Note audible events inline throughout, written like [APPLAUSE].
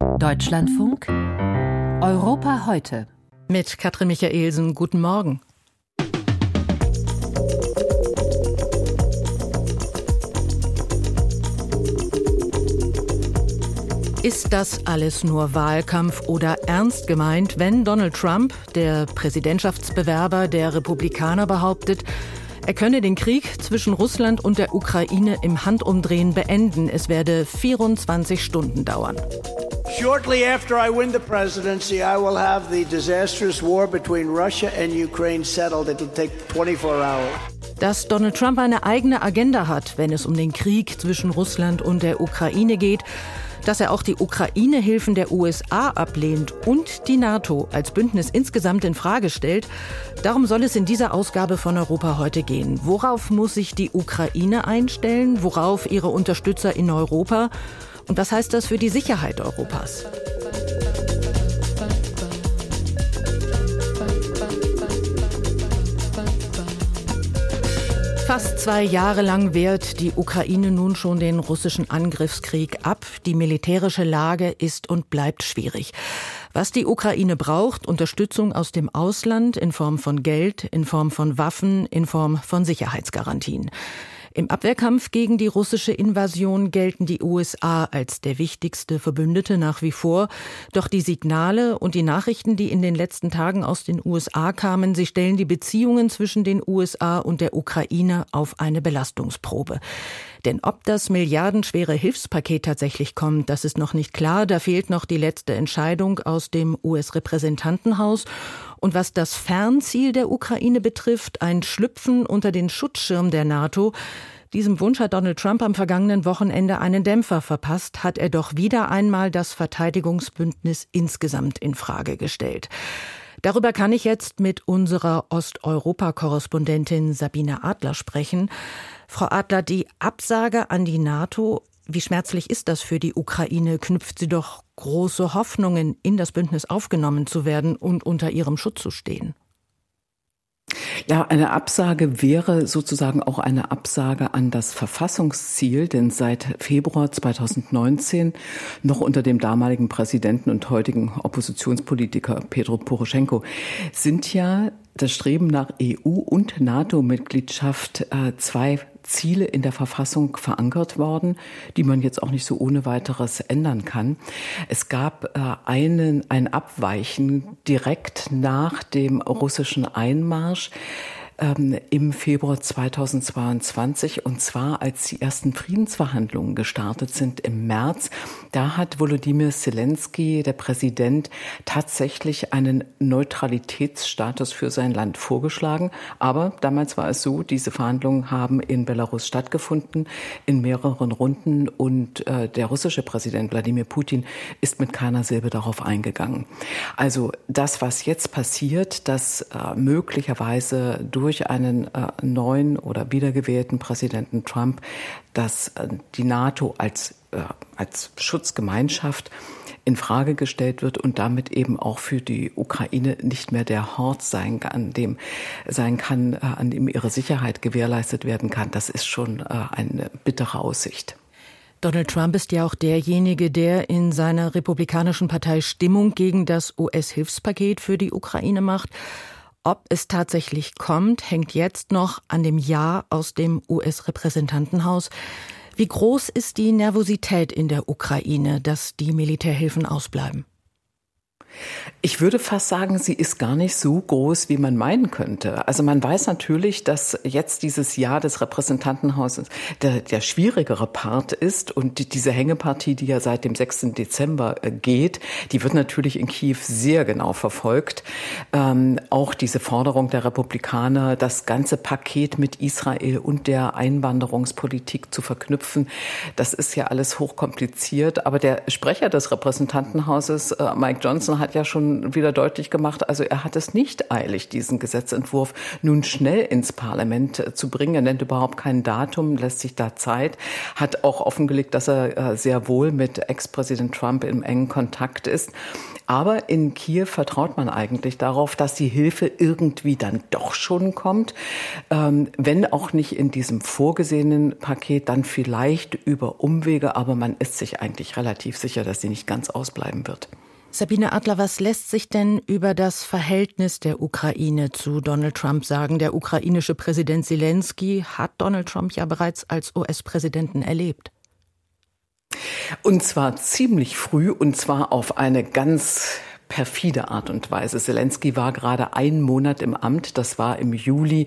Deutschlandfunk Europa heute. Mit Katrin Michaelsen, guten Morgen. Ist das alles nur Wahlkampf oder ernst gemeint, wenn Donald Trump, der Präsidentschaftsbewerber der Republikaner, behauptet, er könne den Krieg zwischen Russland und der Ukraine im Handumdrehen beenden. Es werde 24 Stunden dauern. Shortly after I win the presidency, I will have the disastrous war between Russia and Ukraine settled. It'll take 24 hours. Dass Donald Trump eine eigene Agenda hat, wenn es um den Krieg zwischen Russland und der Ukraine geht, dass er auch die Ukraine-Hilfen der USA ablehnt und die NATO als Bündnis insgesamt in Frage stellt. Darum soll es in dieser Ausgabe von Europa heute gehen. Worauf muss sich die Ukraine einstellen? Worauf ihre Unterstützer in Europa? Und was heißt das für die Sicherheit Europas? Fast zwei Jahre lang wehrt die Ukraine nun schon den russischen Angriffskrieg ab. Die militärische Lage ist und bleibt schwierig. Was die Ukraine braucht, Unterstützung aus dem Ausland in Form von Geld, in Form von Waffen, in Form von Sicherheitsgarantien. Im Abwehrkampf gegen die russische Invasion gelten die USA als der wichtigste Verbündete nach wie vor. Doch die Signale und die Nachrichten, die in den letzten Tagen aus den USA kamen, sie stellen die Beziehungen zwischen den USA und der Ukraine auf eine Belastungsprobe. Denn ob das milliardenschwere Hilfspaket tatsächlich kommt, das ist noch nicht klar. Da fehlt noch die letzte Entscheidung aus dem US-Repräsentantenhaus. Und was das Fernziel der Ukraine betrifft, ein Schlüpfen unter den Schutzschirm der NATO, diesem Wunsch hat Donald Trump am vergangenen Wochenende einen Dämpfer verpasst, hat er doch wieder einmal das Verteidigungsbündnis insgesamt in Frage gestellt. Darüber kann ich jetzt mit unserer Osteuropa-Korrespondentin Sabine Adler sprechen. Frau Adler, die Absage an die NATO, wie schmerzlich ist das für die Ukraine? Knüpft sie doch große Hoffnungen, in das Bündnis aufgenommen zu werden und unter ihrem Schutz zu stehen? Ja, eine Absage wäre sozusagen auch eine Absage an das Verfassungsziel, denn seit Februar 2019 noch unter dem damaligen Präsidenten und heutigen Oppositionspolitiker Petro Poroschenko sind ja das Streben nach EU- und NATO-Mitgliedschaft äh, zwei Ziele in der Verfassung verankert worden, die man jetzt auch nicht so ohne weiteres ändern kann. Es gab äh, einen, ein Abweichen direkt nach dem russischen Einmarsch ähm, im Februar 2022 und zwar als die ersten Friedensverhandlungen gestartet sind im März. Da hat Volodymyr Zelensky, der Präsident, tatsächlich einen Neutralitätsstatus für sein Land vorgeschlagen. Aber damals war es so, diese Verhandlungen haben in Belarus stattgefunden, in mehreren Runden und äh, der russische Präsident Wladimir Putin ist mit keiner Silbe darauf eingegangen. Also das, was jetzt passiert, dass äh, möglicherweise durch durch einen äh, neuen oder wiedergewählten Präsidenten Trump, dass äh, die NATO als, äh, als Schutzgemeinschaft in Frage gestellt wird und damit eben auch für die Ukraine nicht mehr der Hort sein kann, dem sein kann, äh, an dem ihre Sicherheit gewährleistet werden kann. Das ist schon äh, eine bittere Aussicht. Donald Trump ist ja auch derjenige, der in seiner republikanischen Partei Stimmung gegen das US-Hilfspaket für die Ukraine macht. Ob es tatsächlich kommt, hängt jetzt noch an dem Ja aus dem US-Repräsentantenhaus. Wie groß ist die Nervosität in der Ukraine, dass die Militärhilfen ausbleiben? Ich würde fast sagen, sie ist gar nicht so groß, wie man meinen könnte. Also man weiß natürlich, dass jetzt dieses Jahr des Repräsentantenhauses der, der schwierigere Part ist und die, diese Hängepartie, die ja seit dem 6. Dezember äh, geht, die wird natürlich in Kiew sehr genau verfolgt. Ähm, auch diese Forderung der Republikaner, das ganze Paket mit Israel und der Einwanderungspolitik zu verknüpfen, das ist ja alles hochkompliziert. Aber der Sprecher des Repräsentantenhauses, äh, Mike Johnson, hat ja schon wieder deutlich gemacht, also er hat es nicht eilig, diesen Gesetzentwurf nun schnell ins Parlament äh, zu bringen. Er nennt überhaupt kein Datum, lässt sich da Zeit, hat auch offengelegt, dass er äh, sehr wohl mit Ex-Präsident Trump im engen Kontakt ist. Aber in Kiew vertraut man eigentlich darauf, dass die Hilfe irgendwie dann doch schon kommt, ähm, wenn auch nicht in diesem vorgesehenen Paket, dann vielleicht über Umwege, aber man ist sich eigentlich relativ sicher, dass sie nicht ganz ausbleiben wird. Sabine Adler, was lässt sich denn über das Verhältnis der Ukraine zu Donald Trump sagen? Der ukrainische Präsident Zelensky hat Donald Trump ja bereits als US-Präsidenten erlebt. Und zwar ziemlich früh und zwar auf eine ganz perfide Art und Weise. Zelensky war gerade einen Monat im Amt. Das war im Juli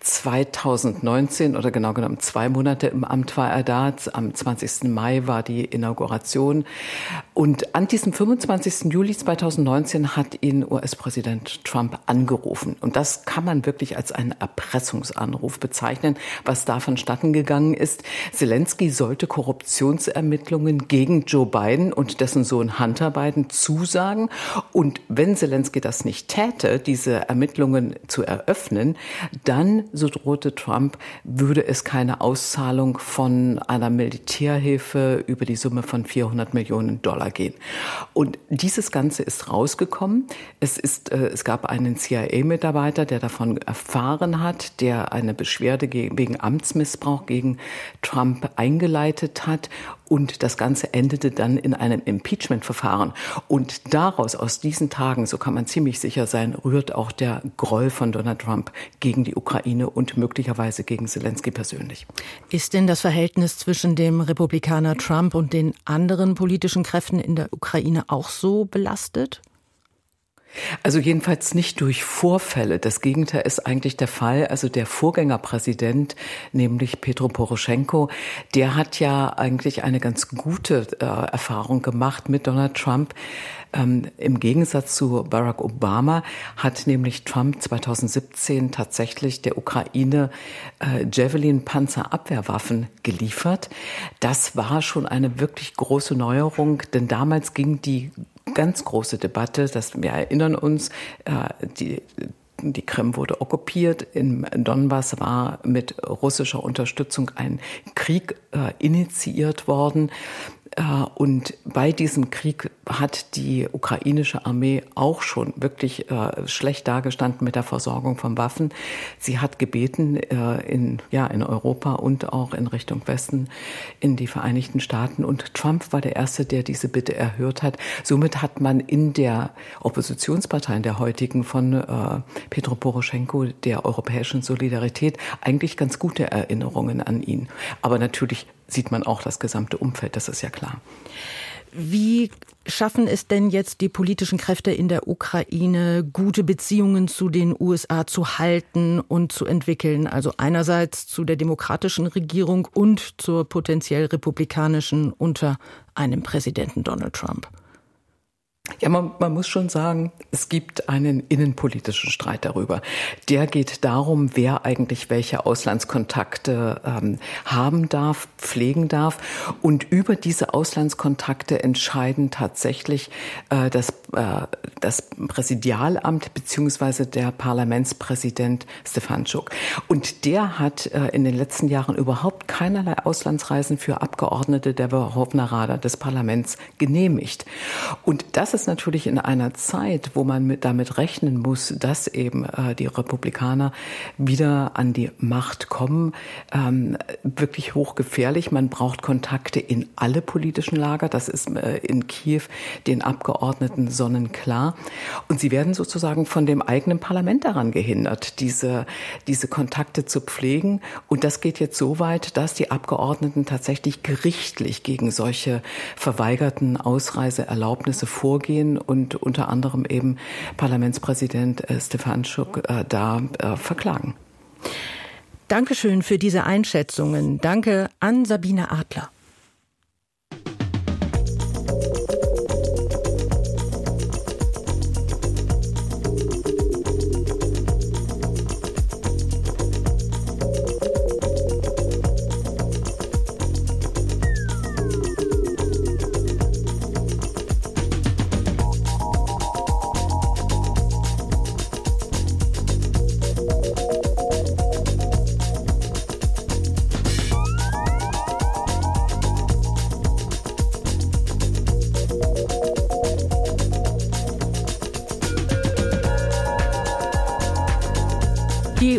2019 oder genau genommen zwei Monate im Amt war er da. Am 20. Mai war die Inauguration. Und an diesem 25. Juli 2019 hat ihn US-Präsident Trump angerufen. Und das kann man wirklich als einen Erpressungsanruf bezeichnen, was da vonstatten gegangen ist. Zelensky sollte Korruptionsermittlungen gegen Joe Biden und dessen Sohn Hunter Biden zusagen. Und wenn Zelensky das nicht täte, diese Ermittlungen zu eröffnen, dann, so drohte Trump, würde es keine Auszahlung von einer Militärhilfe über die Summe von 400 Millionen Dollar gehen. Und dieses Ganze ist rausgekommen. Es ist, äh, es gab einen CIA-Mitarbeiter, der davon erfahren hat, der eine Beschwerde wegen Amtsmissbrauch gegen Trump eingeleitet hat und das Ganze endete dann in einem Impeachment-Verfahren. Und daraus, aus diesen Tagen, so kann man ziemlich sicher sein, rührt auch der Groll von Donald Trump gegen die Ukraine und möglicherweise gegen Zelensky persönlich. Ist denn das Verhältnis zwischen dem Republikaner Trump und den anderen politischen Kräften in der Ukraine auch so belastet? Also jedenfalls nicht durch Vorfälle. Das Gegenteil ist eigentlich der Fall. Also der Vorgängerpräsident, nämlich Petro Poroschenko, der hat ja eigentlich eine ganz gute äh, Erfahrung gemacht mit Donald Trump. Ähm, Im Gegensatz zu Barack Obama hat nämlich Trump 2017 tatsächlich der Ukraine äh, Javelin-Panzerabwehrwaffen geliefert. Das war schon eine wirklich große Neuerung, denn damals ging die ganz große Debatte, dass wir erinnern uns, äh, die die Krim wurde okkupiert. Im Donbass war mit russischer Unterstützung ein Krieg äh, initiiert worden. Äh, und bei diesem Krieg hat die ukrainische Armee auch schon wirklich äh, schlecht dargestanden mit der Versorgung von Waffen. Sie hat gebeten, äh, in, ja, in Europa und auch in Richtung Westen, in die Vereinigten Staaten. Und Trump war der Erste, der diese Bitte erhört hat. Somit hat man in der Oppositionspartei, in der heutigen von Petro Poroschenko, der europäischen Solidarität, eigentlich ganz gute Erinnerungen an ihn. Aber natürlich sieht man auch das gesamte Umfeld, das ist ja klar. Wie schaffen es denn jetzt die politischen Kräfte in der Ukraine, gute Beziehungen zu den USA zu halten und zu entwickeln? Also einerseits zu der demokratischen Regierung und zur potenziell republikanischen unter einem Präsidenten Donald Trump. Ja, man, man muss schon sagen, es gibt einen innenpolitischen Streit darüber. Der geht darum, wer eigentlich welche Auslandskontakte ähm, haben darf, pflegen darf. Und über diese Auslandskontakte entscheiden tatsächlich äh, das, äh, das Präsidialamt beziehungsweise der Parlamentspräsident Stefanschuk. Und der hat äh, in den letzten Jahren überhaupt keinerlei Auslandsreisen für Abgeordnete der Verhovna Rada des Parlaments genehmigt. Und das ist natürlich in einer Zeit, wo man mit, damit rechnen muss, dass eben äh, die Republikaner wieder an die Macht kommen, ähm, wirklich hochgefährlich. Man braucht Kontakte in alle politischen Lager. Das ist äh, in Kiew den Abgeordneten sonnenklar. Und sie werden sozusagen von dem eigenen Parlament daran gehindert, diese, diese Kontakte zu pflegen. Und das geht jetzt so weit, dass die Abgeordneten tatsächlich gerichtlich gegen solche verweigerten Ausreiseerlaubnisse vorgehen gehen und unter anderem eben Parlamentspräsident äh, Stefan Schuck äh, da äh, verklagen. Dankeschön für diese Einschätzungen. Danke an Sabine Adler.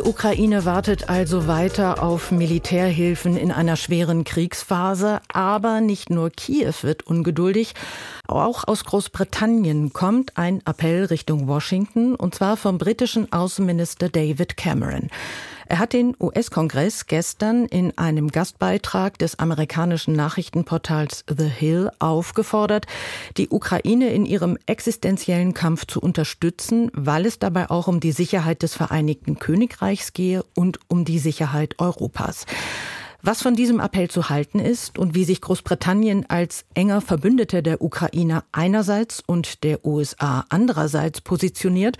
Ukraine wartet also weiter auf Militärhilfen in einer schweren Kriegsphase. Aber nicht nur Kiew wird ungeduldig. Auch aus Großbritannien kommt ein Appell Richtung Washington, und zwar vom britischen Außenminister David Cameron. Er hat den US-Kongress gestern in einem Gastbeitrag des amerikanischen Nachrichtenportals The Hill aufgefordert, die Ukraine in ihrem existenziellen Kampf zu unterstützen, weil es dabei auch um die Sicherheit des Vereinigten Königreichs gehe und um die Sicherheit Europas. Was von diesem Appell zu halten ist und wie sich Großbritannien als enger Verbündeter der Ukraine einerseits und der USA andererseits positioniert,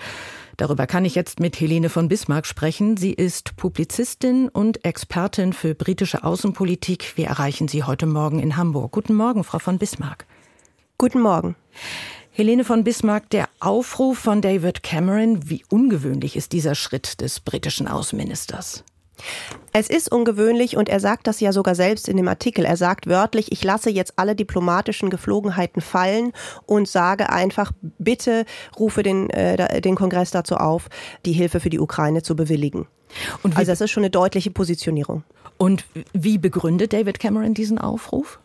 Darüber kann ich jetzt mit Helene von Bismarck sprechen. Sie ist Publizistin und Expertin für britische Außenpolitik. Wir erreichen Sie heute Morgen in Hamburg. Guten Morgen, Frau von Bismarck. Guten Morgen. Helene von Bismarck, der Aufruf von David Cameron, wie ungewöhnlich ist dieser Schritt des britischen Außenministers? Es ist ungewöhnlich und er sagt das ja sogar selbst in dem Artikel. Er sagt wörtlich, ich lasse jetzt alle diplomatischen Geflogenheiten fallen und sage einfach, bitte rufe den, äh, den Kongress dazu auf, die Hilfe für die Ukraine zu bewilligen. also das ist schon eine deutliche Positionierung. Und wie begründet David Cameron diesen Aufruf?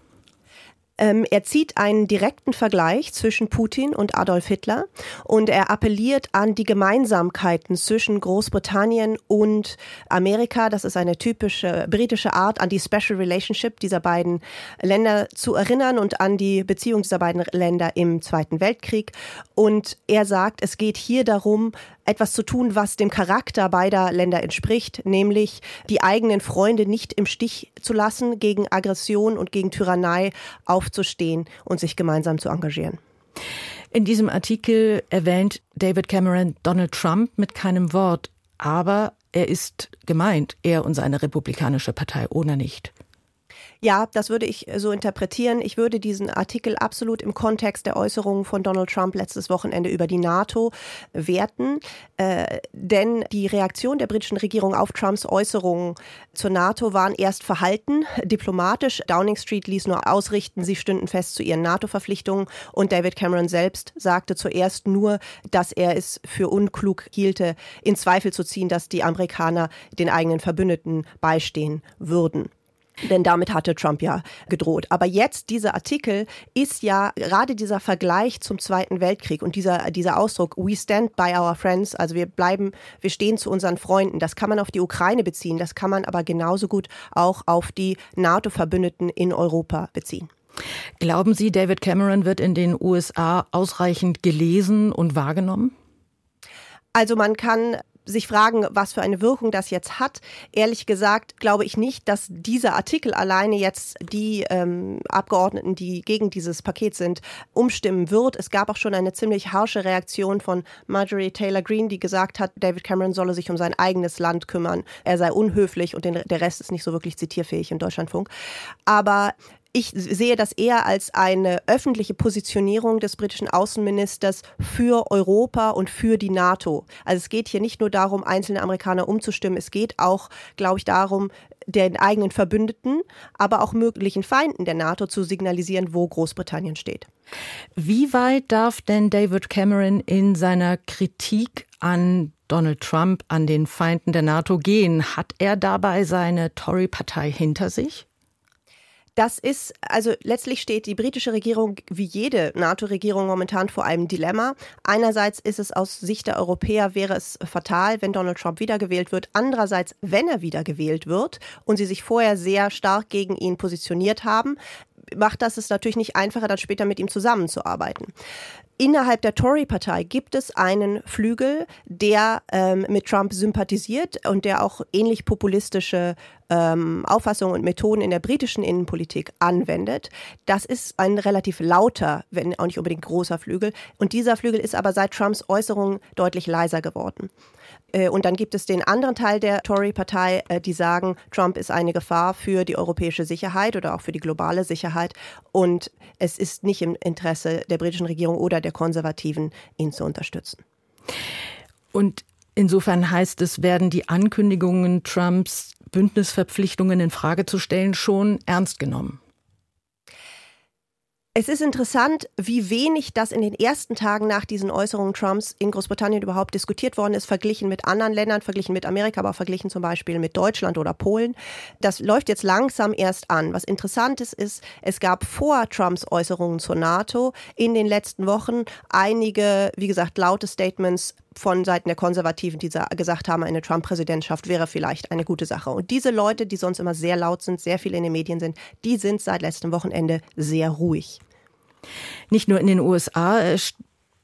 Ähm, er zieht einen direkten Vergleich zwischen Putin und Adolf Hitler und er appelliert an die Gemeinsamkeiten zwischen Großbritannien und Amerika. Das ist eine typische britische Art, an die Special Relationship dieser beiden Länder zu erinnern und an die Beziehung dieser beiden Länder im Zweiten Weltkrieg. Und er sagt, es geht hier darum, etwas zu tun, was dem Charakter beider Länder entspricht, nämlich die eigenen Freunde nicht im Stich zu lassen, gegen Aggression und gegen Tyrannei aufzustehen und sich gemeinsam zu engagieren. In diesem Artikel erwähnt David Cameron Donald Trump mit keinem Wort, aber er ist gemeint, er und seine republikanische Partei ohne nicht. Ja, das würde ich so interpretieren. Ich würde diesen Artikel absolut im Kontext der Äußerungen von Donald Trump letztes Wochenende über die NATO werten. Äh, denn die Reaktion der britischen Regierung auf Trumps Äußerungen zur NATO waren erst verhalten, diplomatisch. Downing Street ließ nur ausrichten, sie stünden fest zu ihren NATO-Verpflichtungen. Und David Cameron selbst sagte zuerst nur, dass er es für unklug hielte, in Zweifel zu ziehen, dass die Amerikaner den eigenen Verbündeten beistehen würden. Denn damit hatte Trump ja gedroht. Aber jetzt, dieser Artikel ist ja gerade dieser Vergleich zum Zweiten Weltkrieg und dieser, dieser Ausdruck, we stand by our friends, also wir bleiben, wir stehen zu unseren Freunden. Das kann man auf die Ukraine beziehen, das kann man aber genauso gut auch auf die NATO-Verbündeten in Europa beziehen. Glauben Sie, David Cameron wird in den USA ausreichend gelesen und wahrgenommen? Also man kann sich fragen, was für eine Wirkung das jetzt hat. Ehrlich gesagt glaube ich nicht, dass dieser Artikel alleine jetzt die ähm, Abgeordneten, die gegen dieses Paket sind, umstimmen wird. Es gab auch schon eine ziemlich harsche Reaktion von Marjorie Taylor Greene, die gesagt hat, David Cameron solle sich um sein eigenes Land kümmern. Er sei unhöflich und den, der Rest ist nicht so wirklich zitierfähig im Deutschlandfunk. Aber ich sehe das eher als eine öffentliche Positionierung des britischen Außenministers für Europa und für die NATO. Also es geht hier nicht nur darum, einzelne Amerikaner umzustimmen, es geht auch, glaube ich, darum, den eigenen Verbündeten, aber auch möglichen Feinden der NATO zu signalisieren, wo Großbritannien steht. Wie weit darf denn David Cameron in seiner Kritik an Donald Trump, an den Feinden der NATO gehen? Hat er dabei seine Tory-Partei hinter sich? Das ist, also letztlich steht die britische Regierung wie jede NATO-Regierung momentan vor einem Dilemma. Einerseits ist es aus Sicht der Europäer wäre es fatal, wenn Donald Trump wiedergewählt wird. Andererseits, wenn er wiedergewählt wird und sie sich vorher sehr stark gegen ihn positioniert haben, macht das es natürlich nicht einfacher, dann später mit ihm zusammenzuarbeiten. Innerhalb der Tory-Partei gibt es einen Flügel, der ähm, mit Trump sympathisiert und der auch ähnlich populistische ähm, Auffassungen und Methoden in der britischen Innenpolitik anwendet. Das ist ein relativ lauter, wenn auch nicht unbedingt großer Flügel. Und dieser Flügel ist aber seit Trumps Äußerungen deutlich leiser geworden. Äh, und dann gibt es den anderen Teil der Tory-Partei, äh, die sagen, Trump ist eine Gefahr für die europäische Sicherheit oder auch für die globale Sicherheit. Und es ist nicht im Interesse der britischen Regierung oder der Konservativen, ihn zu unterstützen. Und insofern heißt es, werden die Ankündigungen Trumps, Bündnisverpflichtungen in Frage zu stellen, schon ernst genommen? Es ist interessant, wie wenig das in den ersten Tagen nach diesen Äußerungen Trumps in Großbritannien überhaupt diskutiert worden ist, verglichen mit anderen Ländern, verglichen mit Amerika, aber verglichen zum Beispiel mit Deutschland oder Polen. Das läuft jetzt langsam erst an. Was interessant ist, ist, es gab vor Trumps Äußerungen zur NATO in den letzten Wochen einige, wie gesagt, laute Statements von Seiten der Konservativen, die gesagt haben, eine Trump-Präsidentschaft wäre vielleicht eine gute Sache. Und diese Leute, die sonst immer sehr laut sind, sehr viel in den Medien sind, die sind seit letztem Wochenende sehr ruhig. Nicht nur in den USA äh,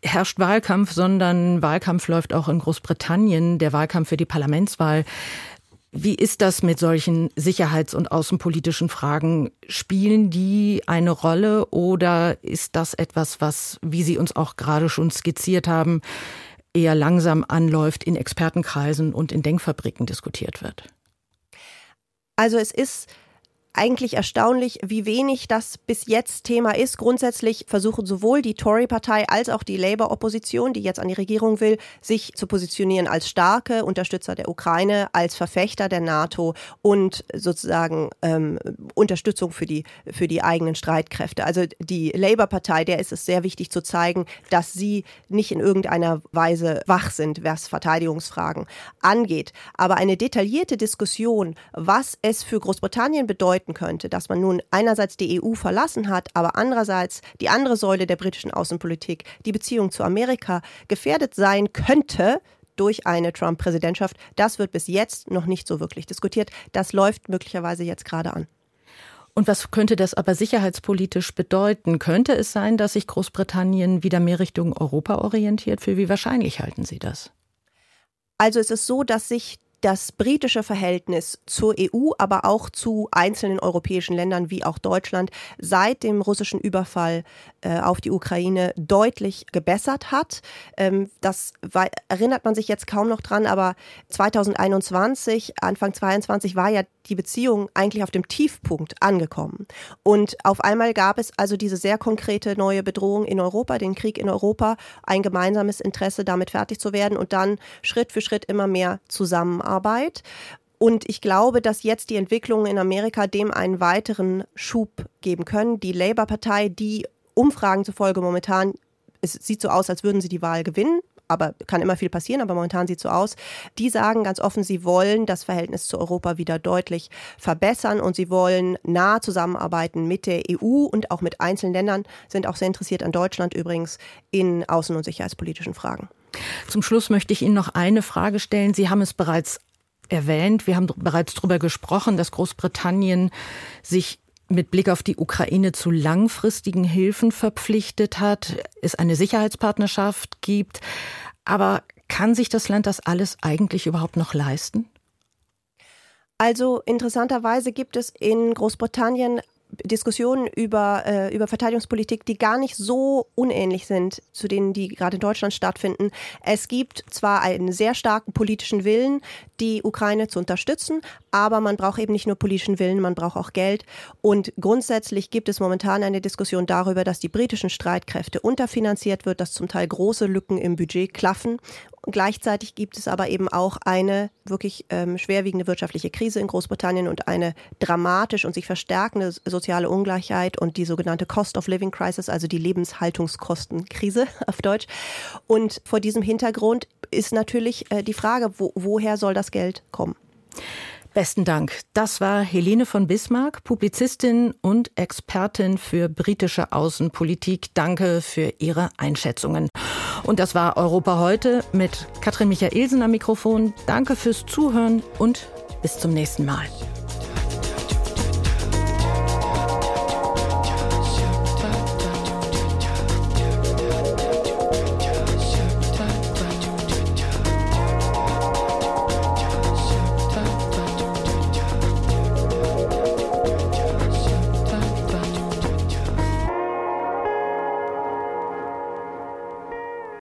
herrscht Wahlkampf, sondern Wahlkampf läuft auch in Großbritannien, der Wahlkampf für die Parlamentswahl. Wie ist das mit solchen sicherheits- und außenpolitischen Fragen? Spielen die eine Rolle oder ist das etwas, was, wie Sie uns auch gerade schon skizziert haben, eher langsam anläuft, in Expertenkreisen und in Denkfabriken diskutiert wird? Also es ist eigentlich erstaunlich, wie wenig das bis jetzt Thema ist. Grundsätzlich versuchen sowohl die Tory-Partei als auch die Labour-Opposition, die jetzt an die Regierung will, sich zu positionieren als starke Unterstützer der Ukraine, als Verfechter der NATO und sozusagen ähm, Unterstützung für die, für die eigenen Streitkräfte. Also die Labour-Partei, der ist es sehr wichtig zu zeigen, dass sie nicht in irgendeiner Weise wach sind, was Verteidigungsfragen angeht. Aber eine detaillierte Diskussion, was es für Großbritannien bedeutet, bedeuten könnte, dass man nun einerseits die EU verlassen hat, aber andererseits die andere Säule der britischen Außenpolitik, die Beziehung zu Amerika, gefährdet sein könnte, durch eine Trump-Präsidentschaft. Das wird bis jetzt noch nicht so wirklich diskutiert. Das läuft möglicherweise jetzt gerade an. Und was könnte das aber sicherheitspolitisch bedeuten? Könnte es sein, dass sich Großbritannien wieder mehr Richtung Europa orientiert? Für wie wahrscheinlich halten Sie das? Also es ist so, dass sich das britische Verhältnis zur EU, aber auch zu einzelnen europäischen Ländern wie auch Deutschland seit dem russischen Überfall äh, auf die Ukraine deutlich gebessert hat. Ähm, das war, erinnert man sich jetzt kaum noch dran, aber 2021, Anfang 22 war ja die Beziehung eigentlich auf dem Tiefpunkt angekommen. Und auf einmal gab es also diese sehr konkrete neue Bedrohung in Europa, den Krieg in Europa, ein gemeinsames Interesse, damit fertig zu werden und dann Schritt für Schritt immer mehr Zusammenarbeit. Und ich glaube, dass jetzt die Entwicklungen in Amerika dem einen weiteren Schub geben können. Die Labour-Partei, die Umfragen zufolge momentan es sieht so aus, als würden sie die Wahl gewinnen aber kann immer viel passieren, aber momentan sieht es so aus. Die sagen ganz offen, sie wollen das Verhältnis zu Europa wieder deutlich verbessern und sie wollen nah zusammenarbeiten mit der EU und auch mit einzelnen Ländern, sind auch sehr interessiert an Deutschland übrigens in außen- und sicherheitspolitischen Fragen. Zum Schluss möchte ich Ihnen noch eine Frage stellen. Sie haben es bereits erwähnt, wir haben bereits darüber gesprochen, dass Großbritannien sich mit Blick auf die Ukraine zu langfristigen Hilfen verpflichtet hat, es eine Sicherheitspartnerschaft gibt. Aber kann sich das Land das alles eigentlich überhaupt noch leisten? Also interessanterweise gibt es in Großbritannien Diskussionen über, äh, über Verteidigungspolitik, die gar nicht so unähnlich sind zu denen, die gerade in Deutschland stattfinden. Es gibt zwar einen sehr starken politischen Willen, die Ukraine zu unterstützen, aber man braucht eben nicht nur politischen Willen, man braucht auch Geld. Und grundsätzlich gibt es momentan eine Diskussion darüber, dass die britischen Streitkräfte unterfinanziert wird, dass zum Teil große Lücken im Budget klaffen Gleichzeitig gibt es aber eben auch eine wirklich ähm, schwerwiegende wirtschaftliche Krise in Großbritannien und eine dramatisch und sich verstärkende soziale Ungleichheit und die sogenannte Cost of Living Crisis, also die Lebenshaltungskostenkrise [LAUGHS] auf Deutsch. Und vor diesem Hintergrund ist natürlich äh, die Frage, wo, woher soll das Geld kommen? Besten Dank. Das war Helene von Bismarck, Publizistin und Expertin für britische Außenpolitik. Danke für Ihre Einschätzungen. Und das war Europa heute mit Katrin Michaelsen am Mikrofon. Danke fürs Zuhören und bis zum nächsten Mal.